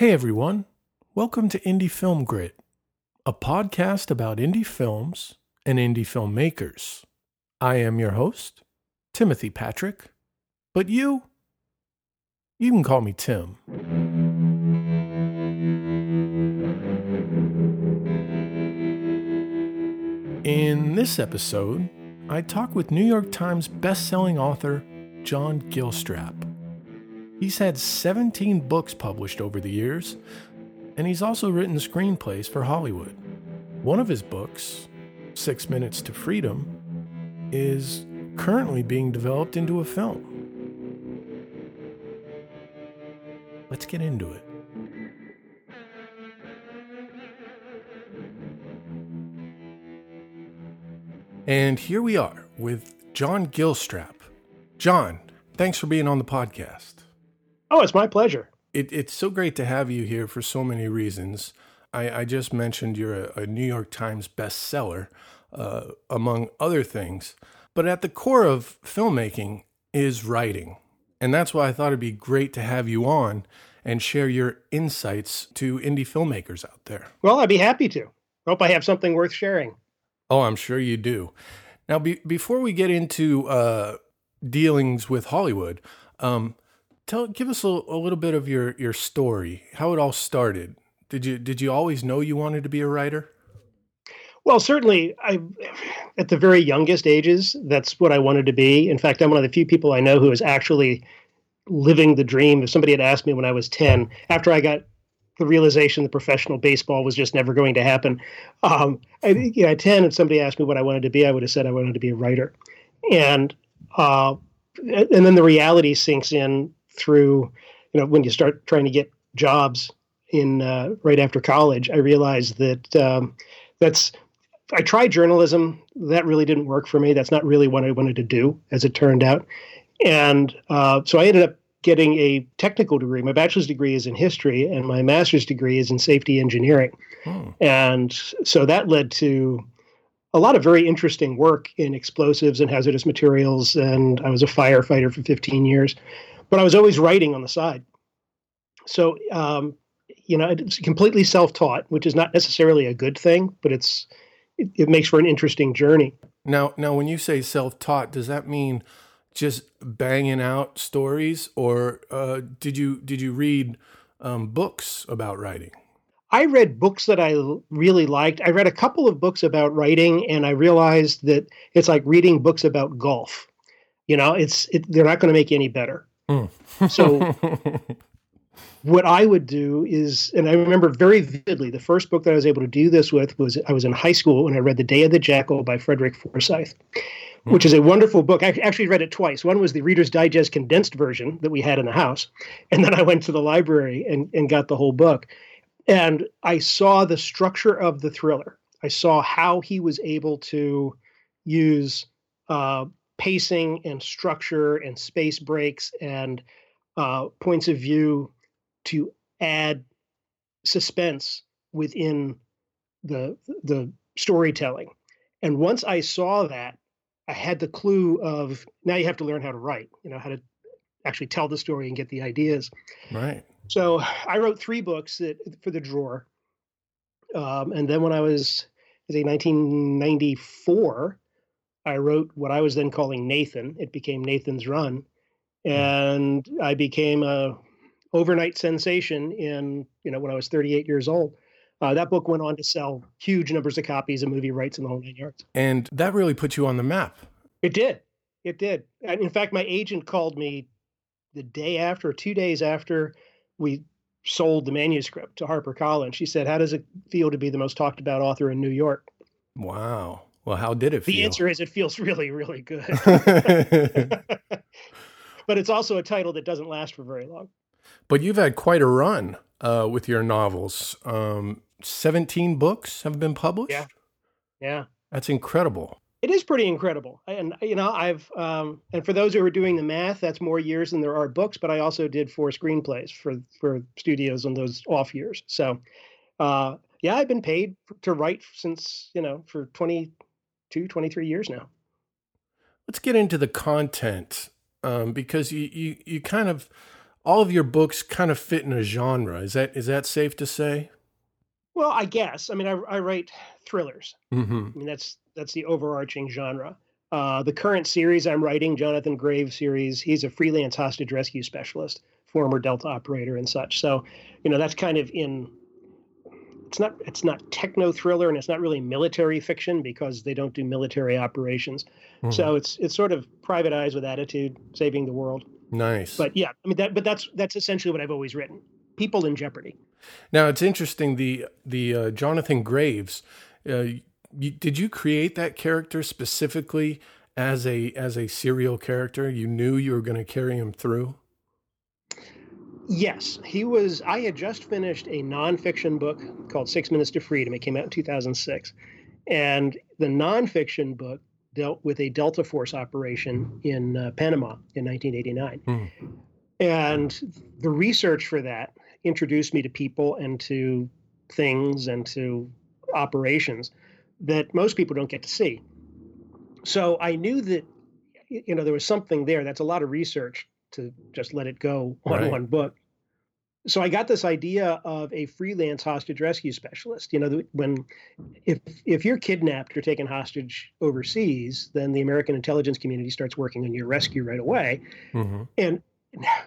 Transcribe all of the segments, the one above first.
Hey everyone, welcome to Indie Film Grit, a podcast about indie films and indie filmmakers. I am your host, Timothy Patrick, but you, you can call me Tim. In this episode, I talk with New York Times bestselling author John Gilstrap. He's had 17 books published over the years, and he's also written screenplays for Hollywood. One of his books, Six Minutes to Freedom, is currently being developed into a film. Let's get into it. And here we are with John Gilstrap. John, thanks for being on the podcast. Oh, it's my pleasure. It, it's so great to have you here for so many reasons. I, I just mentioned you're a, a, New York Times bestseller, uh, among other things. But at the core of filmmaking is writing. And that's why I thought it'd be great to have you on and share your insights to indie filmmakers out there. Well, I'd be happy to. Hope I have something worth sharing. Oh, I'm sure you do. Now, be, before we get into uh, dealings with Hollywood, um, tell give us a, a, little bit of your your story, how it all started. Did you did you always know you wanted to be a writer? Well, certainly, I at the very youngest ages, that's what I wanted to be. In fact, I'm one of the few people I know who is actually living the dream. If somebody had asked me when I was 10, after I got the realization that professional baseball was just never going to happen, um, I, you know, at 10, if somebody asked me what I wanted to be, I would have said I wanted to be a writer. And uh, and then the reality sinks in through, you know, when you start trying to get jobs in uh, right after college, I realized that um, that's I tried journalism. That really didn't work for me. That's not really what I wanted to do, as it turned out. And uh, so I ended up getting a technical degree. My bachelor's degree is in history, and my master's degree is in safety engineering. Hmm. And so that led to a lot of very interesting work in explosives and hazardous materials. And I was a firefighter for 15 years but I was always writing on the side. So, um, you know, it's completely self-taught, which is not necessarily a good thing, but it's it, it makes for an interesting journey. Now, now, when you say self-taught, does that mean just banging out stories, or uh, did you did you read um, books about writing? I read books that I really liked. I read a couple of books about writing, and I realized that it's like reading books about golf. You know, it's it, they're not going to make you any better. Mm. so what I would do is, and I remember very vividly, the first book that I was able to do this with was I was in high school and I read The Day of the Jackal by Frederick Forsyth, mm. which is a wonderful book. I actually read it twice. One was the Reader's Digest condensed version that we had in the house, and then I went to the library and, and got the whole book. And I saw the structure of the thriller. I saw how he was able to use uh, pacing and structure and space breaks and uh, points of view to add suspense within the the storytelling. And once I saw that, I had the clue of now you have to learn how to write, you know, how to actually tell the story and get the ideas. Right. So I wrote three books that for the drawer. Um, and then when I was, I think 1994, I wrote what I was then calling Nathan. It became Nathan's Run, hmm. and I became a overnight sensation in you know when I was 38 years old. Uh, that book went on to sell huge numbers of copies of movie rights in the whole nine yards. And that really put you on the map. It did. It did. And in fact, my agent called me the day after, two days after we sold the manuscript to HarperCollins. She said, "How does it feel to be the most talked about author in New York?" Wow. Well, how did it feel? The answer is it feels really, really good. but it's also a title that doesn't last for very long. But you've had quite a run uh, with your novels. Um, 17 books have been published? Yeah. Yeah. That's incredible. It is pretty incredible. And, you know, I've, um, and for those who are doing the math, that's more years than there are books, but I also did four screenplays for, for studios on those off years. So, uh, yeah, I've been paid to write since, you know, for 20, 22, 23 years now. Let's get into the content um, because you, you, you kind of all of your books kind of fit in a genre. Is that is that safe to say? Well, I guess. I mean, I, I write thrillers. Mm-hmm. I mean, that's that's the overarching genre. Uh, the current series I'm writing, Jonathan Graves series, he's a freelance hostage rescue specialist, former Delta operator and such. So, you know, that's kind of in. It's not it's not techno thriller and it's not really military fiction because they don't do military operations. Mm-hmm. So it's it's sort of private eyes with attitude, saving the world. Nice. But yeah, I mean that. But that's that's essentially what I've always written. People in jeopardy. Now it's interesting the the uh, Jonathan Graves. Uh, you, did you create that character specifically as a as a serial character? You knew you were going to carry him through. Yes, he was. I had just finished a nonfiction book called Six Minutes to Freedom. It came out in 2006, and the nonfiction book dealt with a Delta Force operation in uh, Panama in 1989. Mm. And the research for that introduced me to people and to things and to operations that most people don't get to see. So I knew that you know there was something there. That's a lot of research to just let it go on Right. one book. So I got this idea of a freelance hostage rescue specialist. You know, when if if you're kidnapped or taken hostage overseas, then the American intelligence community starts working on your rescue right away. Mm-hmm. And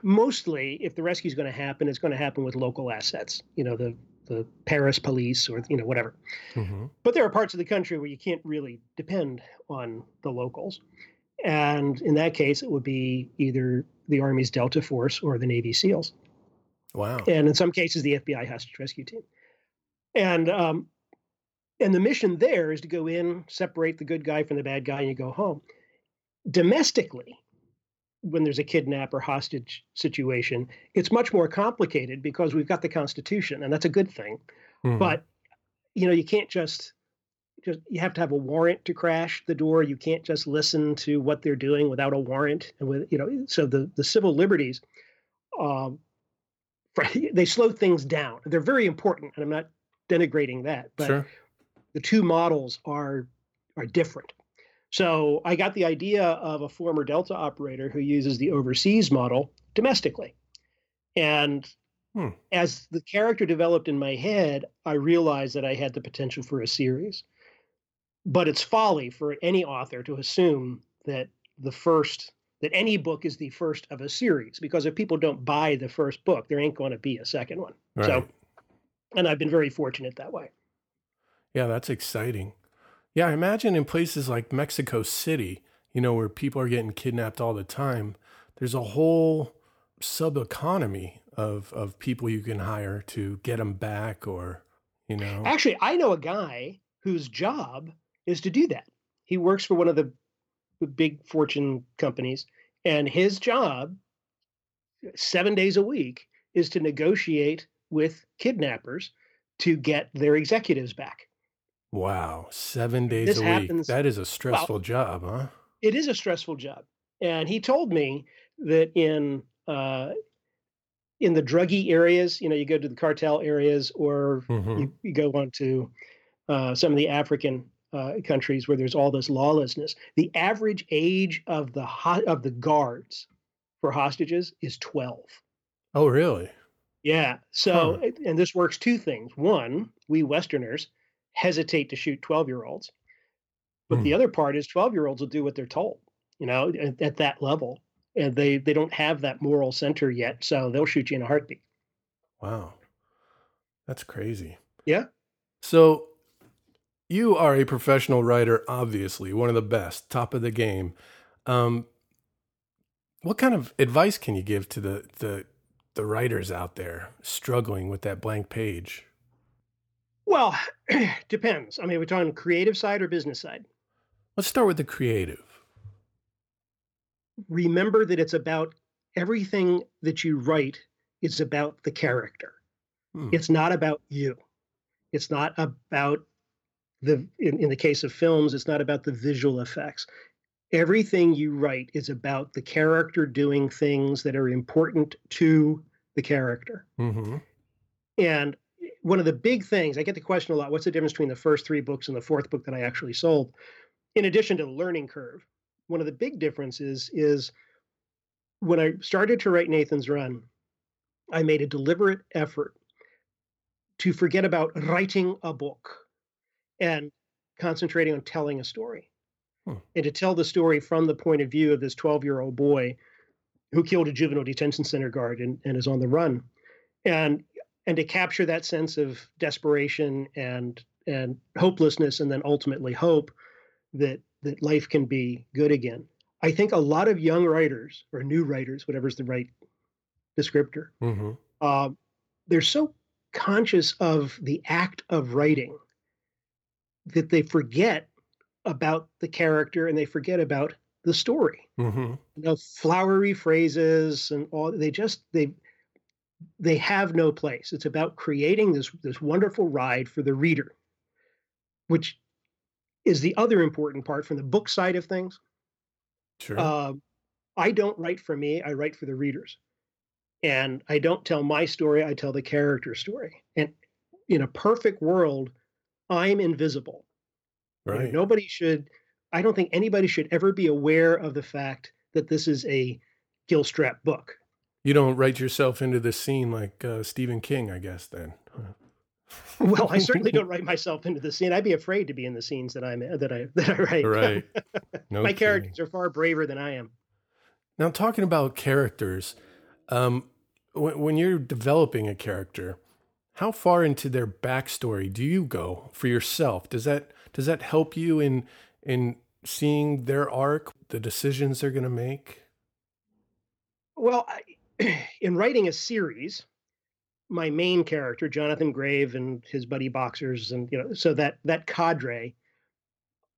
mostly, if the rescue is going to happen, it's going to happen with local assets. You know, the the Paris police or you know whatever. Mm-hmm. But there are parts of the country where you can't really depend on the locals. And in that case, it would be either the Army's Delta Force or the Navy SEALs. Wow. And in some cases, the FBI hostage rescue team. And um, and the mission there is to go in, separate the good guy from the bad guy, and you go home. Domestically, when there's a kidnap or hostage situation, it's much more complicated because we've got the Constitution, and that's a good thing Mhm. but you know you can't just just you have to have a warrant to crash the door you can't just listen to what they're doing without a warrant and with you know so the the civil liberties um they slow things down they're very important and i'm not denigrating that but sure. the two models are are different so i got the idea of a former delta operator who uses the overseas model domestically and Hmm. as the character developed in my head i realized that i had the potential for a series but it's folly for any author to assume that the first that any book is the first of a series because if people don't buy the first book there ain't going to be a second one Right. so and i've been very fortunate that way Yeah, that's exciting. Yeah, I imagine in places like Mexico City, you know, where people are getting kidnapped all the time, there's a whole sub economy of of people you can hire to get them back or, you know. Actually, I know a guy whose job is to do that. He works for one of the, the big fortune companies, and his job, seven days a week, is to negotiate with kidnappers to get their executives back. Wow, 7 days This a week. That is a stressful job, huh? It is a stressful job, and he told me that in uh, in the druggy areas, you know, you go to the cartel areas, or Mhm. you, you go on to uh, some of the African uh, countries where there's all this lawlessness. The average age of the ho- of the guards for hostages is 12. Oh, really? Yeah. So, Huh. and this works two things. One, we Westerners hesitate to shoot 12 year olds, but Hmm. the other part is 12 year olds will do what they're told, you know, at, at that level. And they, they don't have that moral center yet. So they'll shoot you in a heartbeat. Wow. That's crazy. Yeah. So you are a professional writer, obviously, one of the best, top of the game. Um, what kind of advice can you give to the, the the writers out there struggling with that blank page? Well, depends. I mean, we're talking creative side or business side. Let's start with the creative. remember that it's about everything that you write is about the character. Hmm. It's not about you. It's not about the in, in the case of films, it's not about the visual effects. Everything you write is about the character doing things that are important to the character. Mm-hmm. And one of the big things, I get the question a lot what's the difference between the first three books and the fourth book that I actually sold? In addition to the learning curve, one of the big differences is when I started to write Nathan's Run, I made a deliberate effort to forget about writing a book and concentrating on telling a story. Hmm. And to tell the story from the point of view of this 12 year old boy who killed a juvenile detention center guard and, and is on the run. And and to capture that sense of desperation and and hopelessness and then ultimately hope that that life can be good again. I think a lot of young writers or new writers, whatever's the right descriptor, mm-hmm. uh, they're so conscious of the act of writing that they forget about the character and they forget about the story. Mm-hmm. You know, flowery phrases and all they just they they have no place. It's about creating this this wonderful ride for the reader, which is the other important part from the book side of things. Sure. Uh, I don't write for me, I write for the readers. And I don't tell my story, I tell the character story. And in a perfect world, I'm invisible. Right. You know, nobody should, I don't think anybody should ever be aware of the fact that this is a Gilstrap book. You don't write yourself into the scene like uh, Stephen King, I guess, then well, I certainly don't write myself into the scene. I'd be afraid to be in the scenes that I'm that I that I write. Right. No My kidding. characters are far braver than I am. Now, talking about characters, um, when, when you're developing a character, how far into their backstory do you go for yourself? Does that does that help you in in seeing their arc, the decisions they're going to make? Well, I, in writing a series, my main character, Jonathan Grave, and his buddy boxers, and you know, so that that cadre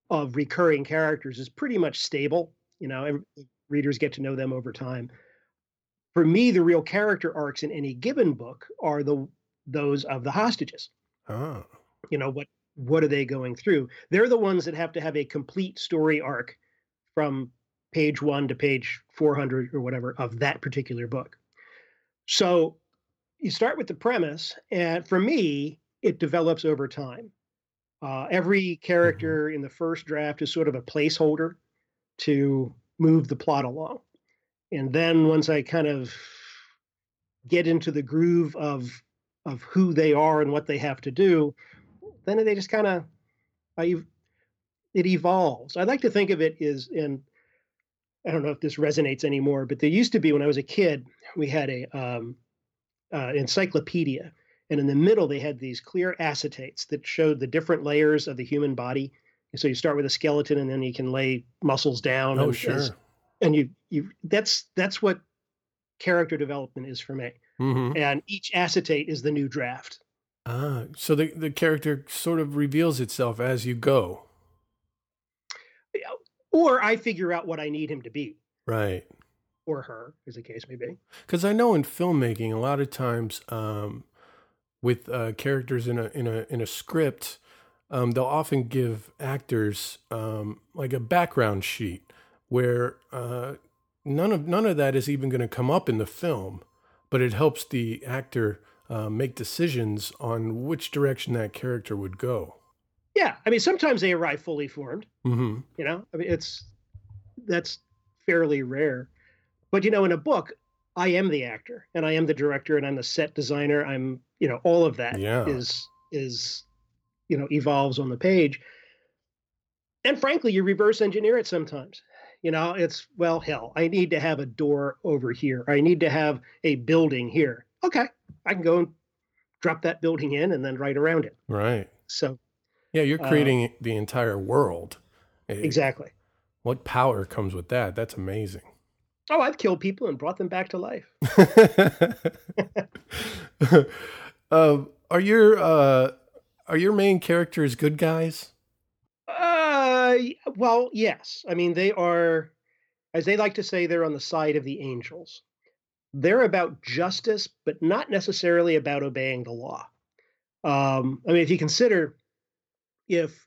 of recurring characters is pretty much stable. You know, readers get to know them over time. For me, the real character arcs in any given book are the those of the hostages. Oh. You know what what are they going through? They're the ones that have to have a complete story arc from page one to page 400 or whatever of that particular book. So you start with the premise, and for me, it develops over time. Uh, every mm-hmm. character in the first draft is sort of a placeholder to move the plot along. And then once I kind of get into the groove of of who they are and what they have to do, then they just kind of it evolves. I like to think of it as in I don't know if this resonates anymore, but there used to be when I was a kid, we had a um, uh, encyclopedia. And in the middle, they had these clear acetates that showed the different layers of the human body. And so you start with a skeleton, and then you can lay muscles down. Oh, and, sure. and you you that's that's what character development is for me. Mm-hmm. And each acetate is the new draft. Ah, so the the character sort of reveals itself as you go. Or I figure out what I need him to be. Right or her, as the case may be. Because I know in filmmaking, a lot of times um, with uh, characters in a in a in a script, um, they'll often give actors um, like a background sheet where uh, none of none of that is even going to come up in the film, but it helps the actor uh, make decisions on which direction that character would go. Yeah, I mean, sometimes they arrive fully formed. Mm-hmm. You know, I mean, it's that's fairly rare. But you know, in a book, I am the actor and I am the director and I'm the set designer. I'm, you know, all of that yeah. is is you know, evolves on the page. And frankly, you reverse engineer it sometimes. You know, it's well, hell, I need to have a door over here. I need to have a building here. Okay, I can go and drop that building in and then right around it. Right. So, yeah, you're uh, creating uh, the entire world. Exactly. What power comes with that? That's amazing. Oh, I've killed people and brought them back to life. uh, are your uh, are your main characters good guys? Well, yes. I mean, they are, as they like to say, they're on the side of the angels. They're about justice, but not necessarily about obeying the law. Um, I mean, if you consider if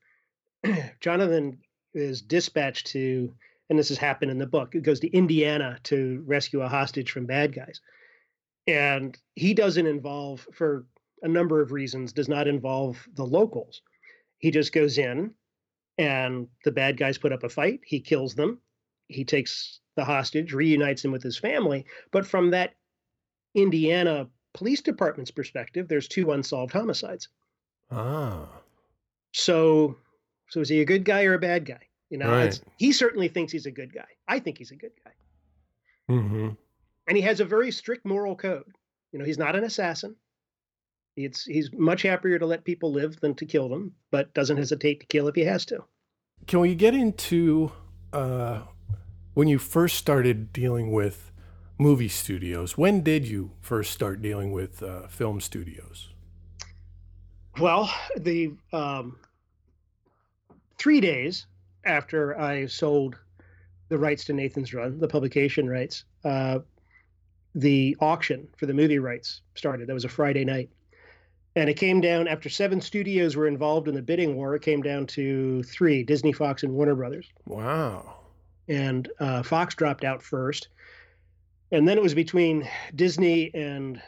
Jonathan is dispatched to and this has happened in the book. It goes to Indiana to rescue a hostage from bad guys. And he doesn't involve, for a number of reasons, does not involve the locals. He just goes in and the bad guys put up a fight. He kills them. He takes the hostage, reunites him with his family. But from that Indiana police department's perspective, there's two unsolved homicides. Ah. So, so is he a good guy or a bad guy? You know, Right. he certainly thinks he's a good guy. I think he's a good guy, Mm-hmm. and he has a very strict moral code. You know, he's not an assassin. It's he's much happier to let people live than to kill them, but doesn't hesitate to kill if he has to. Can we get into uh, when you first started dealing with movie studios? When did you first start dealing with uh, film studios? Well, the um, three days after I sold the rights to Nathan's Run, the publication rights, uh, the auction for the movie rights started. That was a Friday night. And it came down after seven studios were involved in the bidding war. It came down to three Disney, Fox, and Warner Brothers. Wow. And uh, Fox dropped out first. And then it was between Disney and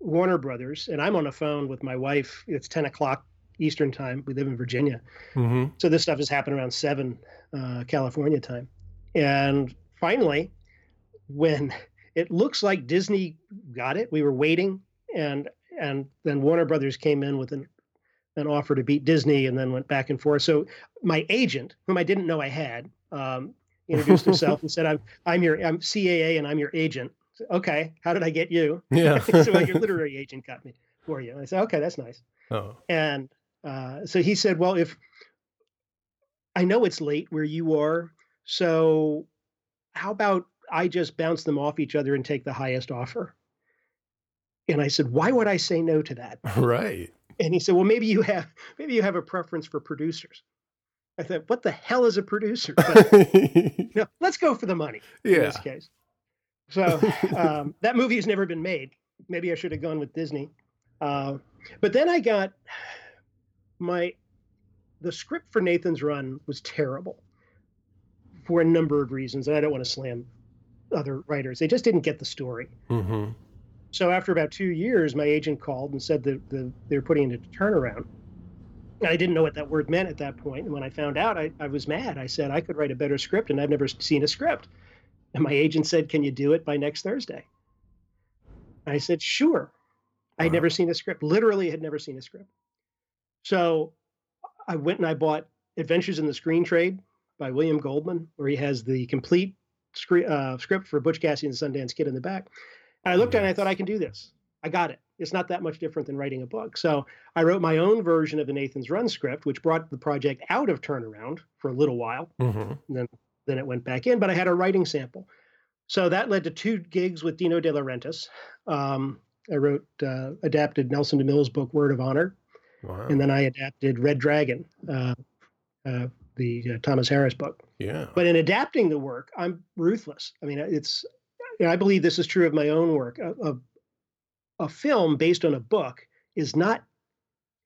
Warner Brothers. And I'm on the phone with my wife. It's 10 o'clock Eastern time. We live in Virginia. Mm-hmm. So this stuff has happened around seven uh, California time. And finally, when it looks like Disney got it, we were waiting, and and then Warner Brothers came in with an an offer to beat Disney, and then went back and forth. So my agent, whom I didn't know I had, um, introduced himself and said, "I'm I'm your I'm CAA, and I'm your agent." Said, okay, how did I get you? Yeah. so well, your literary agent got me for you. And I said, okay, that's nice. oh. And uh, so he said, Well, if I know it's late where you are, so how about I just bounce them off each other and take the highest offer? And I said, Why would I say no to that? Right. And he said, Well, maybe you have maybe you have a preference for producers. I thought, what the hell is a producer? But, no, let's go for the money in this case. So um, that movie has never been made. Maybe I should have gone with Disney. Uh, but then I got my the script for Nathan's Run was terrible for a number of reasons, and I don't want to slam other writers. They just didn't get the story. Mm-hmm. So after about two years, my agent called and said that the, they were putting it into turnaround. I didn't know what that word meant at that point. And when I found out, I, I was mad. I said, I could write a better script, and I've never seen a script. And my agent said, Can you do it by next Thursday? I said, Sure. I'd never seen a script, literally, had never seen a script. So I went and I bought Adventures in the Screen Trade by William Goldman, where he has the complete screen, uh, script for Butch Cassidy and the Sundance Kid in the back. And I looked at it and I thought, I can do this. I got it. It's not that much different than writing a book. So I wrote my own version of the Nathan's Run script, which brought the project out of turnaround for a little while. Mm-hmm. Then then it went back in, but I had a writing sample. So that led to two gigs with Dino De Laurentiis. Um, I wrote, uh, adapted Nelson DeMille's book Word of Honor, Wow. and then I adapted Red Dragon, uh, uh, the uh, Thomas Harris book. yeah. But in adapting the work, I'm ruthless. I mean, it's, know, I believe this is true of my own work. A, a, a film based on a book is not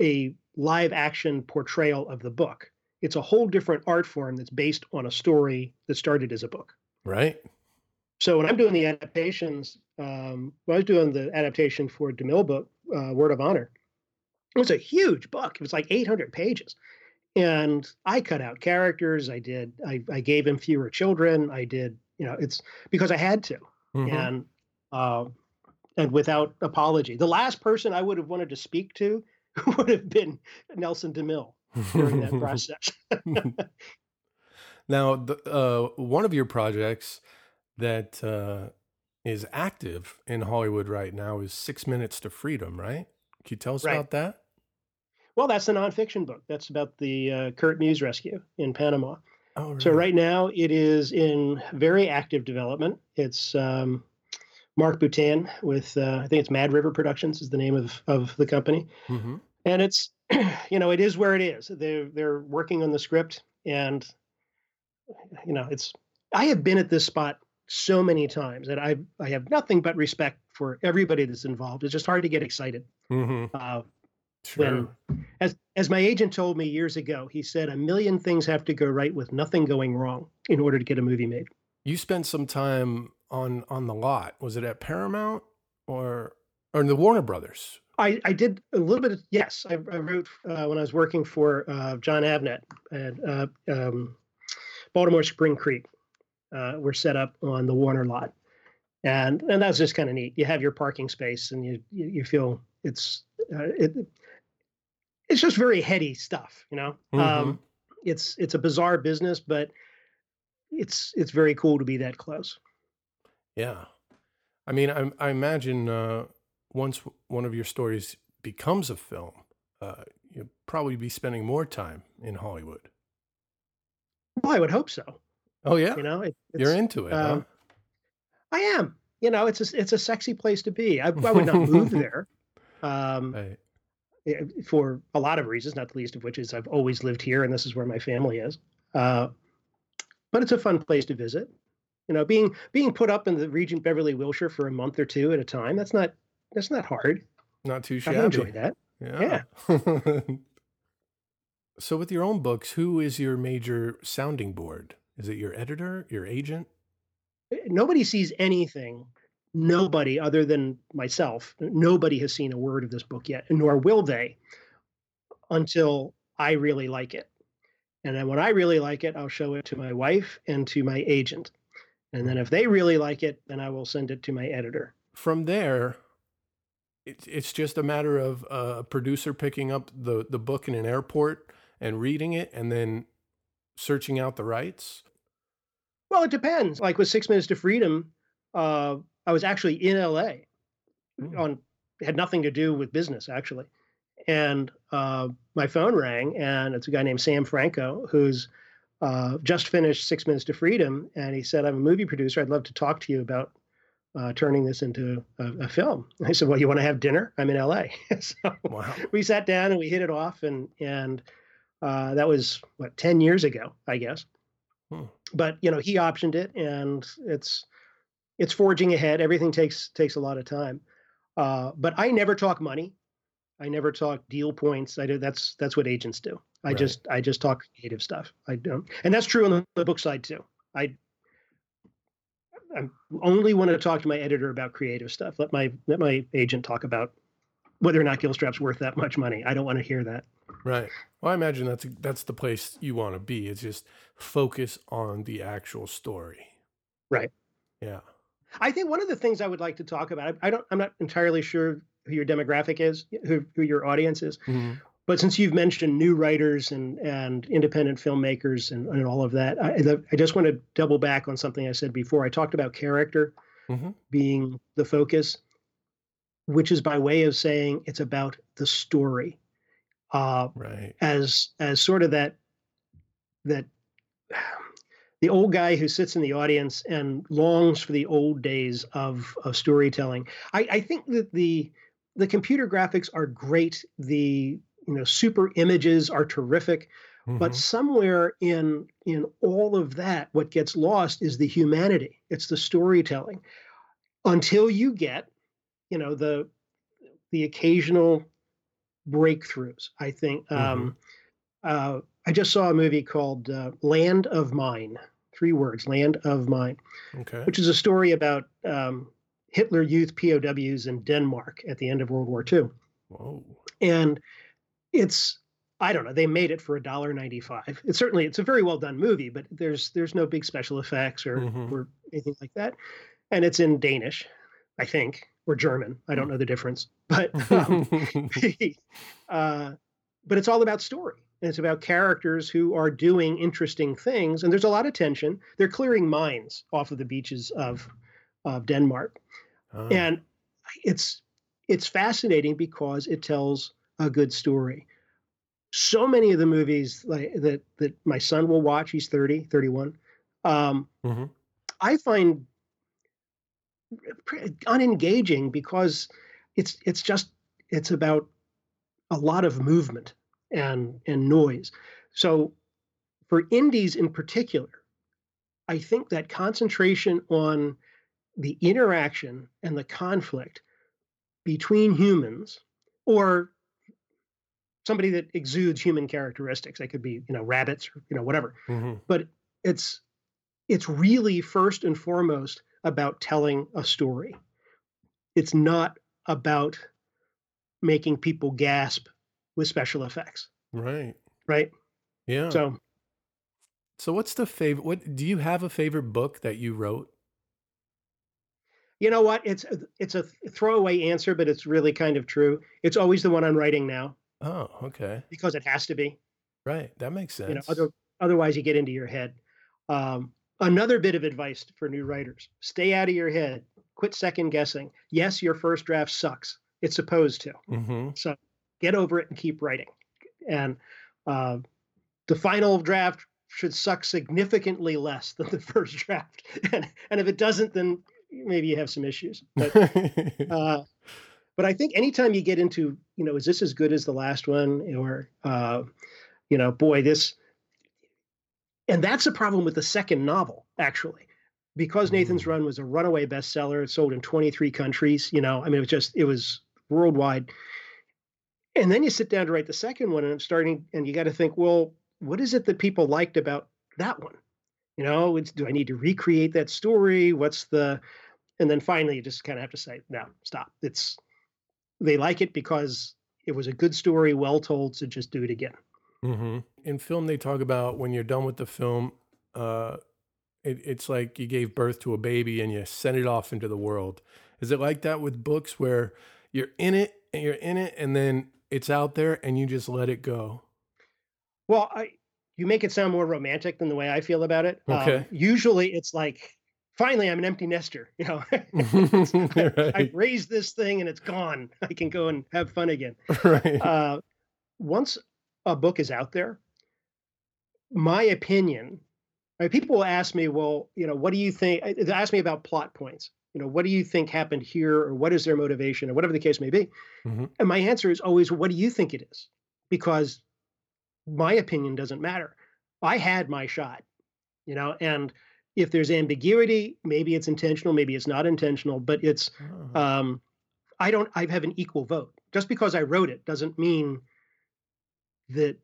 a live action portrayal of the book. It's a whole different art form that's based on a story that started as a book. right. So when I'm doing the adaptations, um, when I was doing the adaptation for DeMille book, uh, Word of Honor, it was a huge book. It was like 800 pages, and I cut out characters. I did. I, I gave him fewer children. I did. You know, it's because I had to, Mhm. and uh, and without apology. The last person I would have wanted to speak to would have been Nelson DeMille during that process. now, the, uh, one of your projects that uh, is active in Hollywood right now is Six Minutes to Freedom, right? Can you tell us Right. about that? well, that's a nonfiction book. That's about the uh, Kurt Muse rescue in Panama. Oh, So right now it is in very active development. It's um, Mark Boutin with uh, I think it's Mad River Productions is the name of of the company, Mm-hmm. and it's you know it is where it is. They're they're working on the script, and you know it's I have been at this spot so many times that I I have nothing but respect for everybody that's involved. It's just hard to get excited. Mm-hmm. Uh, Sure. as as my agent told me years ago, he said a million things have to go right with nothing going wrong in order to get a movie made. You spent some time on on the lot. Was it at Paramount or or the Warner Brothers? I, I did a little bit of yes. I, I wrote uh, when I was working for uh, Jon Avnet at uh, um, Baltimore Spring Creek. Uh, we're set up on the Warner lot, and and that's just kind of neat. You have your parking space, and you you, you feel it's uh, it. It's just very heady stuff, you know. Mhm. Um, it's it's a bizarre business, but it's it's very cool to be that close. Yeah. I mean, I, I imagine uh, once one of your stories becomes a film, uh, you'll probably be spending more time in Hollywood. Well, I would hope so. Oh, yeah. You know, it, You're into it, um, I am. You know, it's a it's a sexy place to be. I, I would not move there. Um. Right. Eh, for a lot of reasons, not the least of which is I've always lived here and this is where my family is. Uh, but it's a fun place to visit. You know, being being put up in the Regent Beverly Wilshire for a month or two at a time, that's not that's not hard. Not too I shabby. enjoy that. Yeah. yeah. so, with your own books, who is your major sounding board? Is it your editor, your agent? Eh, Nobody sees anything. Nobody other than myself. Nobody has seen a word of this book yet, nor will they until I really like it. And then when I really like it, I'll show it to my wife and to my agent. And then if they really like it, then I will send it to my editor. From there, it's it's just a matter of a producer picking up the the book in an airport and reading it, and then searching out the rights. Well, it depends. Like with Six Minutes to Freedom, uh, I was actually in LA Mm. on had nothing to do with business actually, and uh, my phone rang, and it's a guy named Sam Franco who's uh, just finished Six Minutes to Freedom, and he said, "I'm a movie producer. I'd love to talk to you about." Uh, turning this into a, a film. I said, "Well, you want to have dinner? I'm in LA." so Wow. we sat down and we hit it off, and and uh, that was what ten years ago, I guess. Hmm. But you know, he optioned it, and it's it's forging ahead. Everything takes takes a lot of time. Uh, but I never talk money. I never talk deal points. I do. That's that's what agents do. I Right. just I just talk creative stuff. I don't, and that's true on the, the book side too. I I only want to talk to my editor about creative stuff. Let my let my agent talk about whether or not Gilstrap's worth that much money. I don't want to hear that. Right. Well, I imagine that's that's the place you want to be. It's just focus on the actual story. Right. Yeah. I think one of the things I would like to talk about. I, I don't. I'm not entirely sure who your demographic is, who who your audience is. Mhm. But since you've mentioned new writers and and independent filmmakers and, and all of that, I, I just want to double back on something I said before. I talked about character Mhm. being the focus, which is by way of saying it's about the story, uh, Right. as as sort of that that the old guy who sits in the audience and longs for the old days of of storytelling. I, I think that the the computer graphics are great. The you know super images are terrific but Mhm. somewhere in in all of that what gets lost is the humanity it's the storytelling until you get you know the the occasional breakthroughs i think um uh i just saw a movie called uh, land of mine three words land of mine okay. which is a story about um, hitler youth pows in denmark at the end of world war ii Whoa. and it's I don't know. They made it for a dollar ninety five. It's certainly it's a very well done movie, but there's there's no big special effects or Mhm. or anything like that. And it's in Danish, I think, or German. I don't know the difference, but um, uh, but it's all about story. And it's about characters who are doing interesting things, and there's a lot of tension. They're clearing mines off of the beaches of of Denmark, Ah, and it's it's fascinating because it tells a good story so many of the movies like that that my son will watch he's 30 31 um, mhm. i find unengaging because it's it's just it's about a lot of movement and and noise so for indies in particular i think that concentration on the interaction and the conflict between humans or somebody that exudes human characteristics they could be you know rabbits or you know whatever Mhm. but it's it's really first and foremost about telling a story it's not about making people gasp with special effects Right. right Yeah. So, so what's the favorite? What do you have a favorite book that you wrote? You know what? It's it's a throwaway answer, but it's really kind of true. It's always the one I'm writing now. Oh, okay. Because it has to be. Right. That makes sense. You know, other, otherwise you get into your head. Um, another bit of advice for new writers: stay out of your head. Quit second guessing. Yes, your first draft sucks. It's supposed to. Mm-hmm. So get over it and keep writing. And uh, the final draft should suck significantly less than the first draft. And, and if it doesn't, then maybe you have some issues. But, uh, but I think anytime you get into, you know, is this as good as the last one? Or, uh, you know, boy, this. And that's a problem with the second novel, actually. Because Nathan's mm. Run was a runaway bestseller, it sold in 23 countries. You know, I mean, it was just, it was worldwide. And then you sit down to write the second one, and I'm starting, and you got to think, well, what is it that people liked about that one? You know, do I need to recreate that story? What's the, and then finally you just kind of have to say, no, stop. It's, they like it because it was a good story, well told, so just do it again. Mm-hmm. In film, they talk about when you're done with the film, uh, it, it's like you gave birth to a baby and you sent it off into the world. Is it like that with books where you're in it and you're in it and then it's out there and you just let it go? Well, I you make it sound more romantic than the way I feel about it. Um, okay. Um, usually, it's like finally I'm an empty nester. You know, right. I raised this thing and it's gone. I can go and have fun again. Right. Uh, once a book is out there, my opinion. I mean, people will ask me, well, you know, what do you think? Uh, they ask me about plot points. You know, what do you think happened here, or what is their motivation, or whatever the case may be. Mm-hmm. And my answer is always, what do you think it is? Because my opinion doesn't matter. I had my shot, you know, and if there's ambiguity, maybe it's intentional, maybe it's not intentional, but it's oh. um, I don't I have an equal vote. Just because I wrote it doesn't mean that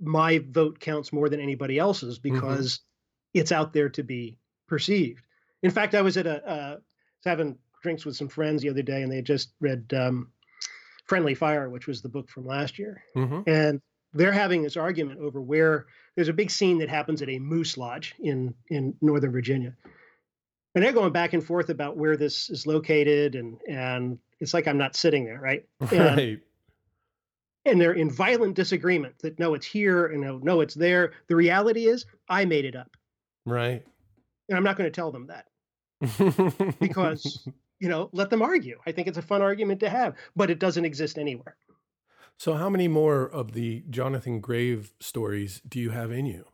my vote counts more than anybody else's mm-hmm. because mm-hmm. it's out there to be perceived. In fact, I was at a uh, having drinks with some friends the other day, and they had just read um, "Friendly Fire," which was the book from last year, mm-hmm. and they're having this argument over where there's a big scene that happens at a moose lodge in in Northern Virginia. And they're going back and forth about where this is located, and and it's like I'm not sitting there, right? And, right. And they're in violent disagreement that no, it's here, and no, no, it's there. The reality is, I made it up. Right. And I'm not going to tell them that because you know, let them argue. I think it's a fun argument to have, but it doesn't exist anywhere. So, how many more of the Jonathan Grave stories do you have in you?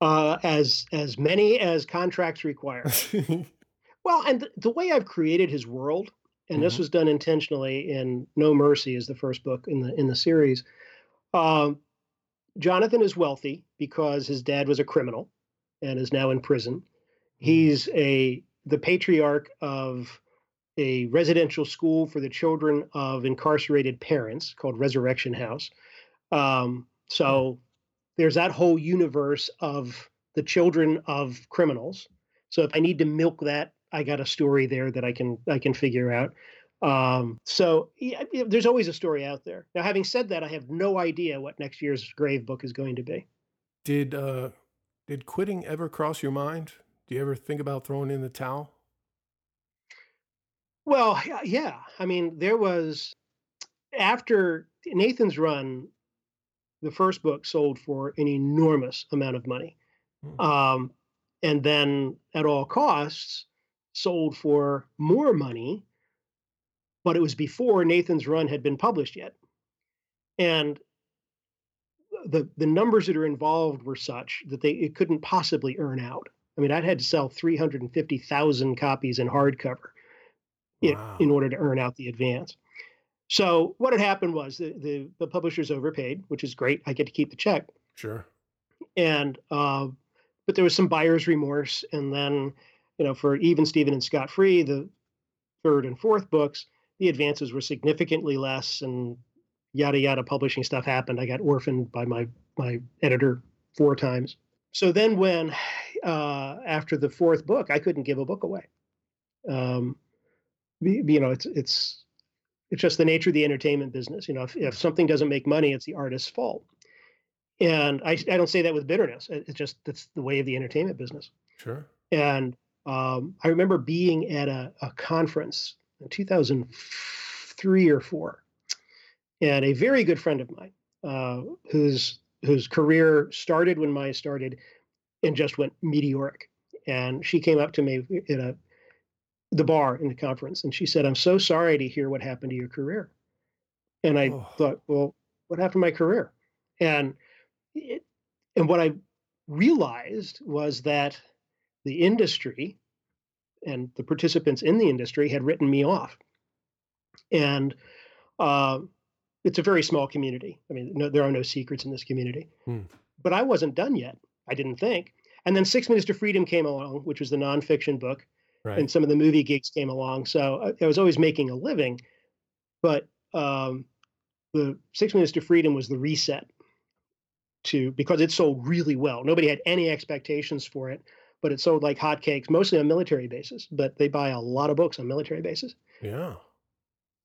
Uh, as as many as contracts require. well, and th- the way I've created his world, and mm-hmm. this was done intentionally in No Mercy, is the first book in the in the series. Um, Jonathan is wealthy because his dad was a criminal and is now in prison. Mm-hmm. He's a the patriarch of a residential school for the children of incarcerated parents called Resurrection House. Um, so hmm. there's that whole universe of the children of criminals. So if I need to milk that, I got a story there that I can I can figure out. Um, so yeah, there's always a story out there. Now, having said that, I have no idea what next year's Grave book is going to be. Did uh, did quitting ever cross your mind? Do you ever think about throwing in the towel? Well, yeah. I mean, there was after Nathan's run, the first book sold for an enormous amount of money. Mm. Um, and then at all costs sold for more money, but it was before Nathan's run had been published yet. And the the numbers that are involved were such that they it couldn't possibly earn out. I mean, I'd had to sell 350,000 copies in hardcover wow. in, in order to earn out the advance. So what had happened was the, the, the publishers overpaid, which is great. I get to keep the check. Sure. And uh, but there was some buyer's remorse, and then you know for Even Steven and Scott Free, the third and fourth books, the advances were significantly less, and yada yada publishing stuff happened. I got orphaned by my my editor four times. So then when uh, after the fourth book, I couldn't give a book away. Um, you know, it's it's it's just the nature of the entertainment business. You know, if, if something doesn't make money, it's the artist's fault. And I, I don't say that with bitterness. It's just that's the way of the entertainment business. Sure. And Um, I remember being at a, a conference in 2003 or four, and a very good friend of mine, uh, whose whose career started when mine started, and just went meteoric. And she came up to me at a the bar in the conference, and she said, "I'm so sorry to hear what happened to your career." And I oh. thought, well, what happened to my career? And it, and what I realized was that the industry and the participants in the industry had written me off. And uh, it's a very small community. I mean, no, there are no secrets in this community. Hmm. But I wasn't done yet. I didn't think. And then Six Minutes to Freedom came along, which was the nonfiction book, right. and some of the movie gigs came along. So I, I was always making a living. But um, the Six Minutes to Freedom was the reset to because it sold really well. Nobody had any expectations for it, but it sold like hotcakes, mostly on military bases. But they buy a lot of books on military bases. Yeah.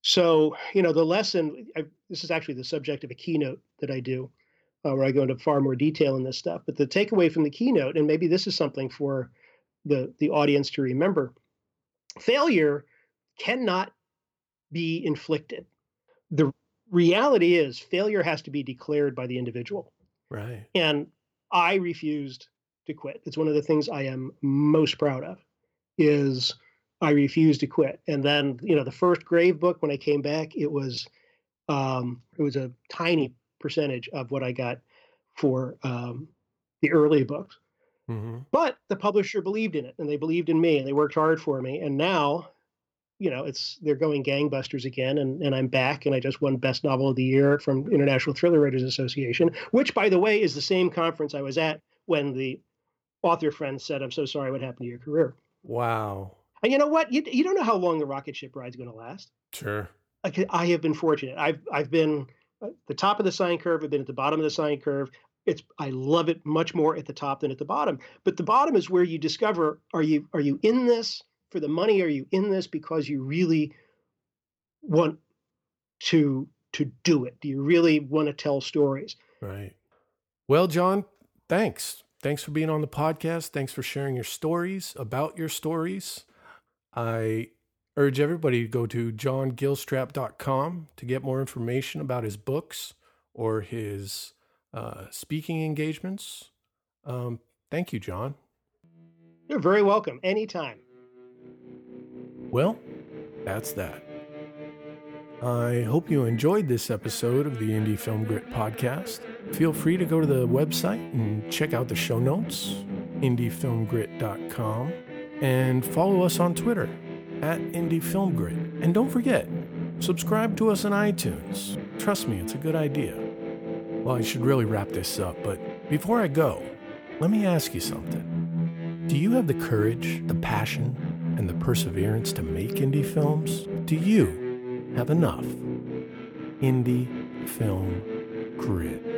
So you know the lesson. I, this is actually the subject of a keynote that I do, uh, where I go into far more detail in this stuff. But the takeaway from the keynote, and maybe this is something for the the audience to remember: failure cannot be inflicted. The reality is failure has to be declared by the individual. Right. And I refused to quit. It's one of the things I am most proud of is I refused to quit. And then, you know, the first grave book when I came back, it was um it was a tiny percentage of what I got for um the early books. Mm-hmm. But the publisher believed in it and they believed in me and they worked hard for me. And now you know, it's they're going gangbusters again, and, and I'm back, and I just won Best Novel of the Year from International Thriller Writers Association, which, by the way, is the same conference I was at when the author friend said, "I'm so sorry, what happened to your career?" Wow. And you know what? You, you don't know how long the rocket ship ride's going to last. Sure. Like I have been fortunate. I've I've been at the top of the sine curve. I've been at the bottom of the sine curve. It's I love it much more at the top than at the bottom. But the bottom is where you discover: are you are you in this? for the money? Are you in this because you really want to to do it? Do you really want to tell stories? Right. Well, John, thanks. Thanks for being on the podcast. Thanks for sharing your stories about your stories. I urge everybody to go to johngilstrap.com to get more information about his books or his uh, speaking engagements. Um, thank you, John. You're very welcome. Anytime. Well, that's that. I hope you enjoyed this episode of the Indie Film Grit podcast. Feel free to go to the website and check out the show notes, indiefilmgrit.com, and follow us on Twitter at IndieFilmGrit. And don't forget, subscribe to us on iTunes. Trust me, it's a good idea. Well, I should really wrap this up, but before I go, let me ask you something. Do you have the courage, the passion, and the perseverance to make indie films? Do you have enough indie film grit?